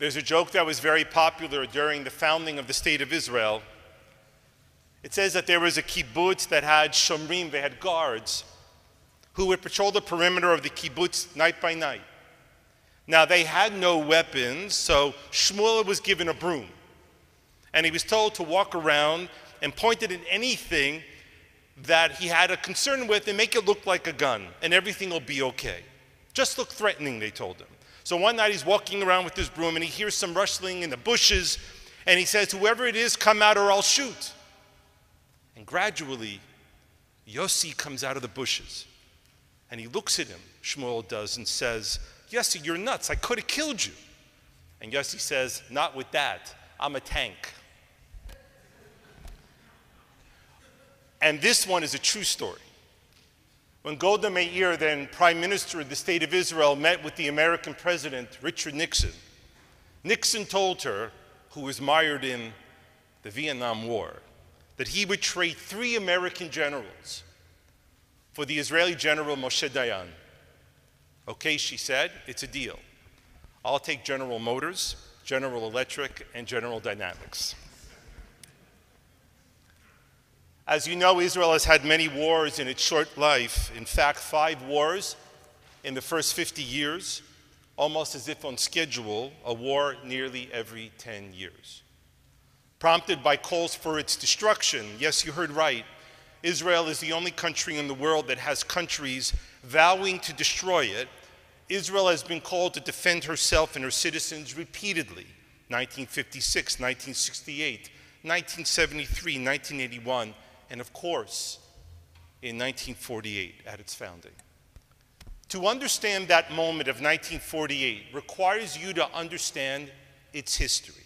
There's a joke that was very popular during the founding of the State of Israel. It says that there was a kibbutz that had shomrim, they had guards, who would patrol the perimeter of the kibbutz night by night. Now, they had no weapons, so Shmuel was given a broom. And he was told to walk around and point it at anything that he had a concern with and make it look like a gun, and everything will be okay. Just look threatening, they told him. So one night he's walking around with his broom and he hears some rustling in the bushes, and he says, Whoever it is, come out or I'll shoot. And gradually, Yossi comes out of the bushes. And he looks at him, Shmuel does, and says, Yossi, you're nuts. I could have killed you. And Yossi says, Not with that. I'm a tank. And this one is a true story. When Golda Meir, then Prime Minister of the State of Israel, met with the American President, Richard Nixon, Nixon told her, who was mired in the Vietnam War, that he would trade three American generals for the Israeli general Moshe Dayan. Okay, she said, it's a deal. I'll take General Motors, General Electric, and General Dynamics. As you know, Israel has had many wars in its short life. In fact, five wars in the first 50 years, almost as if on schedule, a war nearly every 10 years. Prompted by calls for its destruction, yes, you heard right, Israel is the only country in the world that has countries vowing to destroy it. Israel has been called to defend herself and her citizens repeatedly 1956, 1968, 1973, 1981 and of course, in 1948 at its founding. To understand that moment of 1948 requires you to understand its history.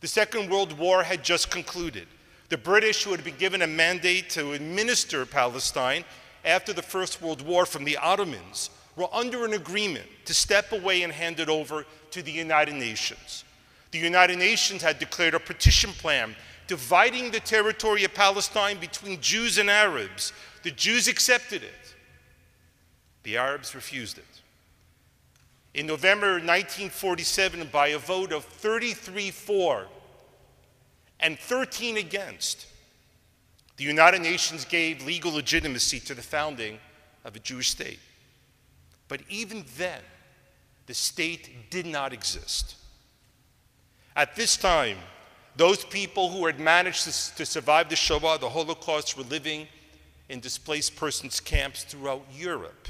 The Second World War had just concluded. The British, who had been given a mandate to administer Palestine after the First World War from the Ottomans, were under an agreement to step away and hand it over to the United Nations. The United Nations had declared a partition plan dividing the territory of Palestine between Jews and Arabs. The Jews accepted it, the Arabs refused it. In November 1947, by a vote of 33 for and 13 against, the United Nations gave legal legitimacy to the founding of a Jewish state. But even then, the state did not exist. At this time, those people who had managed to, to survive the Shoah, the Holocaust, were living in displaced persons camps throughout Europe.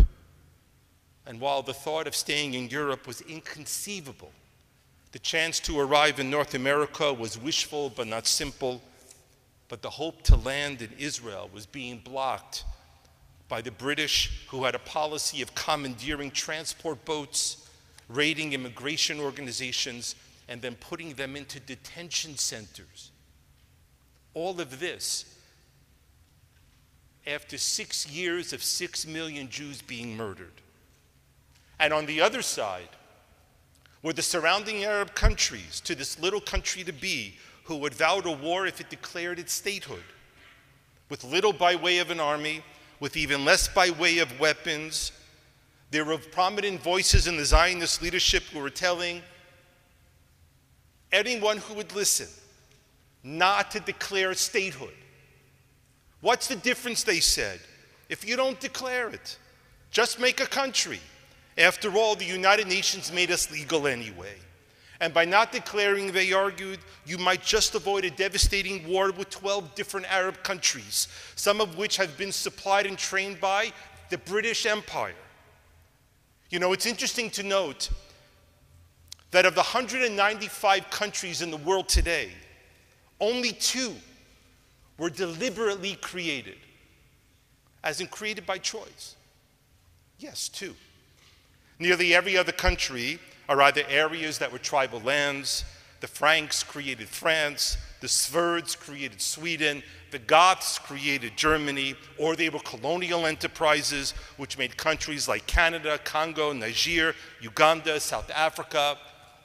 And while the thought of staying in Europe was inconceivable, the chance to arrive in North America was wishful but not simple. But the hope to land in Israel was being blocked by the British, who had a policy of commandeering transport boats, raiding immigration organizations, and then putting them into detention centers. All of this after six years of six million Jews being murdered. And on the other side were the surrounding Arab countries to this little country to be who would vow to war if it declared its statehood, with little by way of an army, with even less by way of weapons. There were prominent voices in the Zionist leadership who were telling anyone who would listen not to declare statehood. What's the difference, they said, if you don't declare it? Just make a country. After all, the United Nations made us legal anyway. And by not declaring, they argued, you might just avoid a devastating war with 12 different Arab countries, some of which have been supplied and trained by the British Empire. You know, it's interesting to note that of the 195 countries in the world today, only two were deliberately created, as in created by choice. Yes, two. Nearly every other country are either areas that were tribal lands, the Franks created France, the Sverds created Sweden, the Goths created Germany, or they were colonial enterprises which made countries like Canada, Congo, Niger, Uganda, South Africa,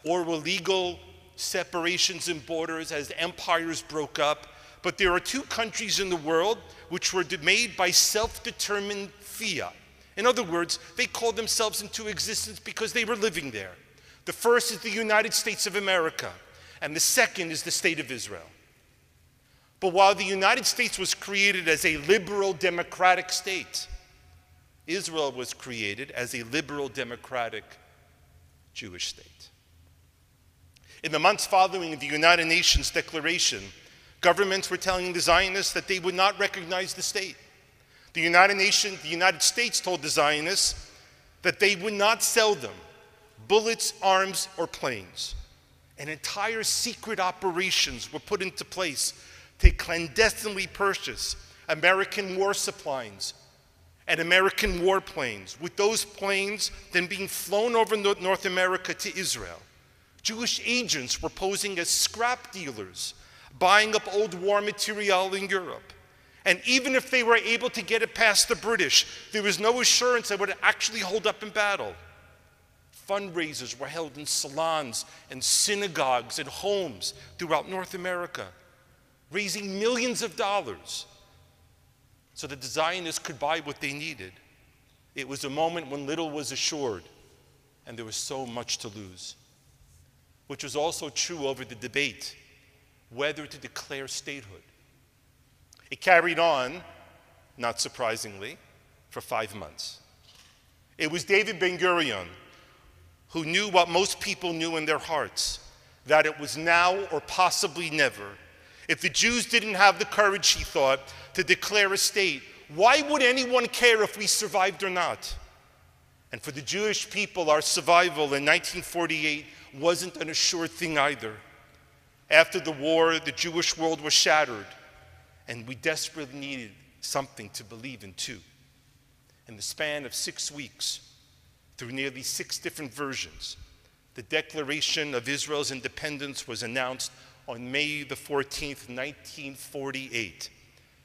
or were legal separations and borders as empires broke up. But there are two countries in the world which were made by self determined fiat. In other words, they called themselves into existence because they were living there. The first is the United States of America, and the second is the State of Israel. But while the United States was created as a liberal democratic state, Israel was created as a liberal democratic Jewish state. In the months following the United Nations declaration, governments were telling the Zionists that they would not recognize the state. The United Nations, the United States told the Zionists that they would not sell them bullets, arms, or planes. And entire secret operations were put into place to clandestinely purchase American war supplies and American warplanes, with those planes then being flown over North America to Israel. Jewish agents were posing as scrap dealers, buying up old war material in Europe. And even if they were able to get it past the British, there was no assurance that it would actually hold up in battle. Fundraisers were held in salons and synagogues and homes throughout North America, raising millions of dollars so that the Zionists could buy what they needed. It was a moment when little was assured and there was so much to lose, which was also true over the debate whether to declare statehood. It carried on, not surprisingly, for five months. It was David Ben Gurion who knew what most people knew in their hearts that it was now or possibly never. If the Jews didn't have the courage, he thought, to declare a state, why would anyone care if we survived or not? And for the Jewish people, our survival in 1948 wasn't an assured thing either. After the war, the Jewish world was shattered, and we desperately needed something to believe in too. In the span of six weeks, through nearly six different versions, the Declaration of Israel's independence was announced on May the 14th, 1948.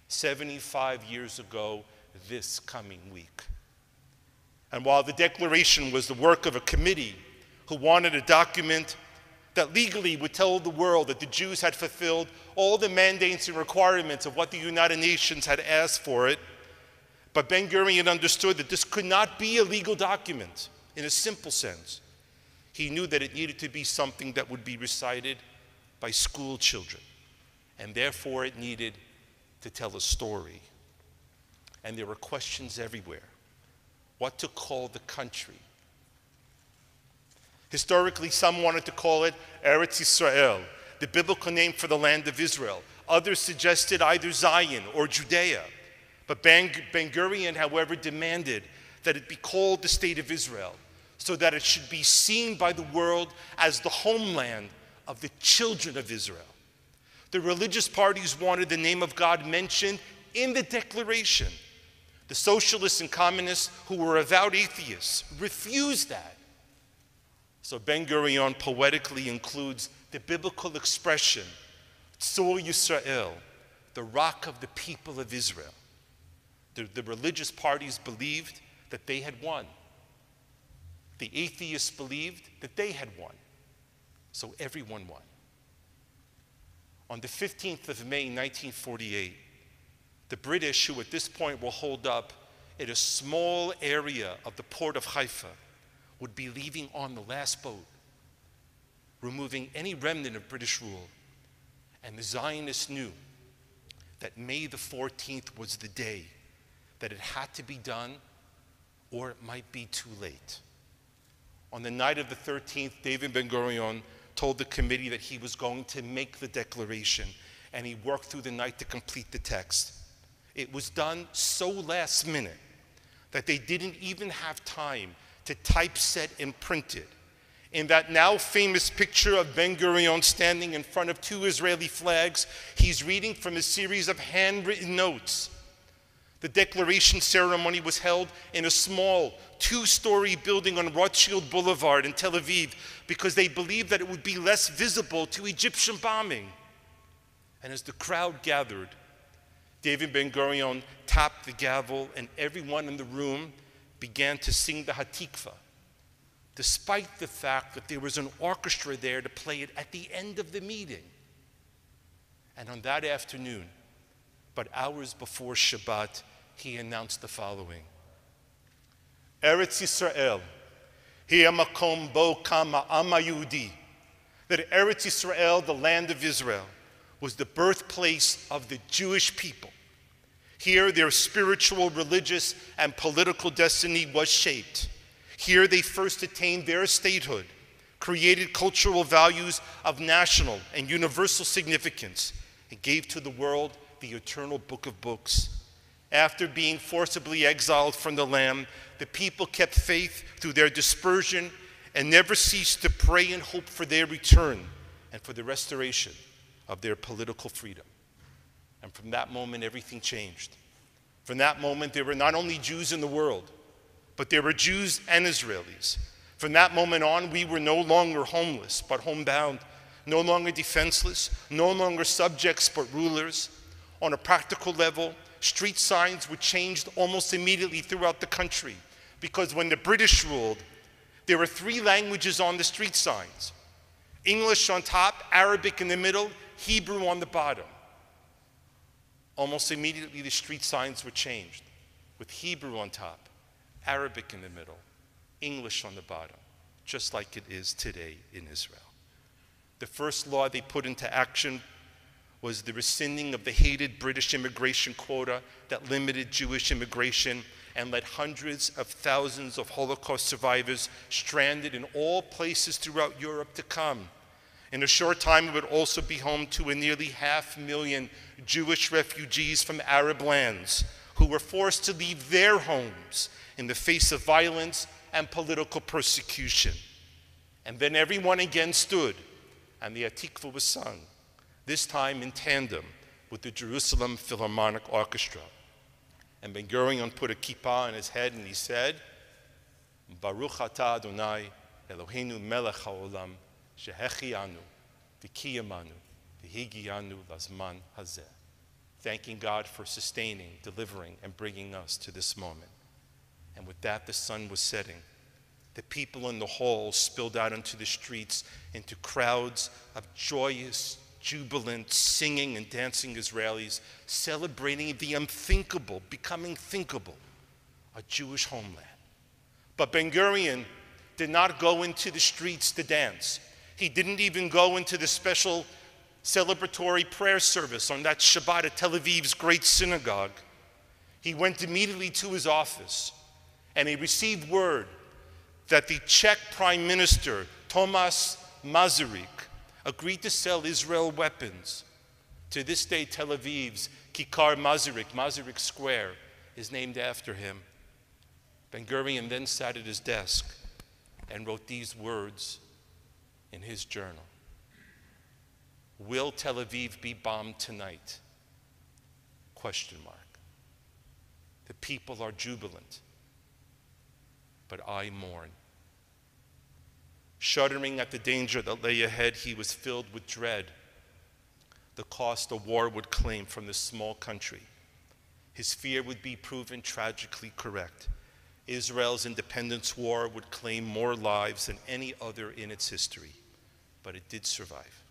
75 years ago this coming week. And while the declaration was the work of a committee who wanted a document that legally would tell the world that the Jews had fulfilled all the mandates and requirements of what the United Nations had asked for it, but Ben Gurion understood that this could not be a legal document in a simple sense. He knew that it needed to be something that would be recited by school children, and therefore it needed to tell a story. And there were questions everywhere. What to call the country? Historically, some wanted to call it Eretz Israel, the biblical name for the land of Israel. Others suggested either Zion or Judea. But Ben Gurion, however, demanded that it be called the State of Israel so that it should be seen by the world as the homeland of the children of Israel. The religious parties wanted the name of God mentioned in the Declaration. The socialists and communists, who were avowed atheists, refused that. So Ben Gurion poetically includes the biblical expression, Tzur Yisrael, the rock of the people of Israel. The, the religious parties believed that they had won. The atheists believed that they had won. So everyone won. On the 15th of May, 1948, the British, who at this point were holed up in a small area of the port of Haifa, would be leaving on the last boat, removing any remnant of British rule. And the Zionists knew that May the 14th was the day that it had to be done or it might be too late. On the night of the 13th, David Ben Gurion told the committee that he was going to make the declaration, and he worked through the night to complete the text. It was done so last minute that they didn't even have time to typeset and print it. In that now famous picture of Ben Gurion standing in front of two Israeli flags, he's reading from a series of handwritten notes the declaration ceremony was held in a small two story building on Rothschild Boulevard in Tel Aviv because they believed that it would be less visible to Egyptian bombing. And as the crowd gathered, David Ben Gurion tapped the gavel, and everyone in the room began to sing the Hatikva, despite the fact that there was an orchestra there to play it at the end of the meeting. And on that afternoon, but hours before Shabbat, he announced the following Eretz Yisrael, Makom bo kama amayudi. That Eretz Israel, the land of Israel, was the birthplace of the Jewish people. Here, their spiritual, religious, and political destiny was shaped. Here, they first attained their statehood, created cultural values of national and universal significance, and gave to the world the eternal book of books. After being forcibly exiled from the land, the people kept faith through their dispersion and never ceased to pray and hope for their return and for the restoration of their political freedom. And from that moment, everything changed. From that moment, there were not only Jews in the world, but there were Jews and Israelis. From that moment on, we were no longer homeless, but homebound, no longer defenseless, no longer subjects, but rulers. On a practical level, street signs were changed almost immediately throughout the country because when the British ruled, there were three languages on the street signs English on top, Arabic in the middle, Hebrew on the bottom. Almost immediately, the street signs were changed with Hebrew on top, Arabic in the middle, English on the bottom, just like it is today in Israel. The first law they put into action was the rescinding of the hated British immigration quota that limited Jewish immigration and let hundreds of thousands of Holocaust survivors stranded in all places throughout Europe to come in a short time, it would also be home to a nearly half million Jewish refugees from Arab lands who were forced to leave their homes in the face of violence and political persecution. And then everyone again stood, and the Hatikva was sung, this time in tandem with the Jerusalem Philharmonic Orchestra. And Ben Gurion put a kippah on his head and he said, Baruch atah Adonai Eloheinu melech haolam Shehechianu, Vikiyamanu, Vihigianu Lazman Hazeh. Thanking God for sustaining, delivering, and bringing us to this moment. And with that, the sun was setting. The people in the hall spilled out into the streets into crowds of joyous, jubilant, singing and dancing Israelis, celebrating the unthinkable, becoming thinkable, a Jewish homeland. But Ben Gurion did not go into the streets to dance. He didn't even go into the special celebratory prayer service on that Shabbat at Tel Aviv's great synagogue. He went immediately to his office and he received word that the Czech Prime Minister, Tomas Masaryk, agreed to sell Israel weapons. To this day, Tel Aviv's Kikar Masaryk, Masaryk Square, is named after him. Ben Gurion then sat at his desk and wrote these words in his journal. Will Tel Aviv be bombed tonight? Question mark. The people are jubilant, but I mourn. Shuddering at the danger that lay ahead, he was filled with dread. The cost a war would claim from this small country. His fear would be proven tragically correct. Israel's independence war would claim more lives than any other in its history but it did survive.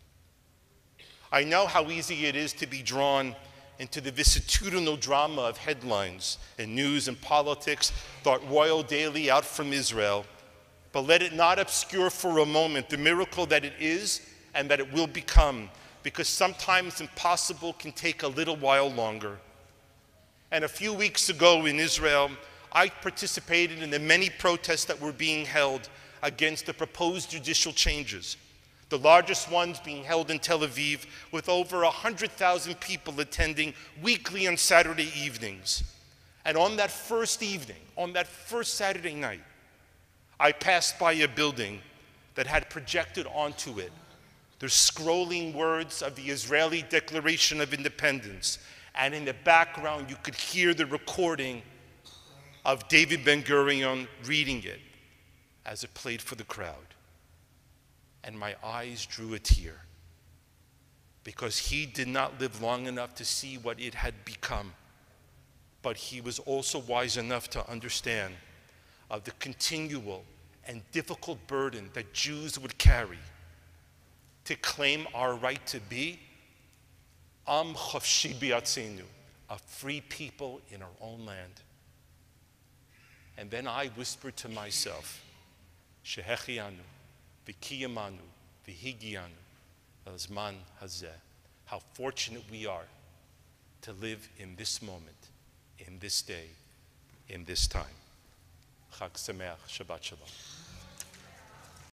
I know how easy it is to be drawn into the vicissitudinal drama of headlines and news and politics, thought royal daily out from Israel, but let it not obscure for a moment the miracle that it is and that it will become, because sometimes impossible can take a little while longer. And a few weeks ago in Israel, I participated in the many protests that were being held against the proposed judicial changes the largest ones being held in Tel Aviv, with over 100,000 people attending weekly on Saturday evenings. And on that first evening, on that first Saturday night, I passed by a building that had projected onto it the scrolling words of the Israeli Declaration of Independence. And in the background, you could hear the recording of David Ben Gurion reading it as it played for the crowd and my eyes drew a tear because he did not live long enough to see what it had become. But he was also wise enough to understand of the continual and difficult burden that Jews would carry to claim our right to be Am Chavshi a free people in our own land. And then I whispered to myself, Shehechianu, Vikiyamanu, Vihigianu, Azman Hazeh. How fortunate we are to live in this moment, in this day, in this time. Chag Sameach, Shabbat Shalom.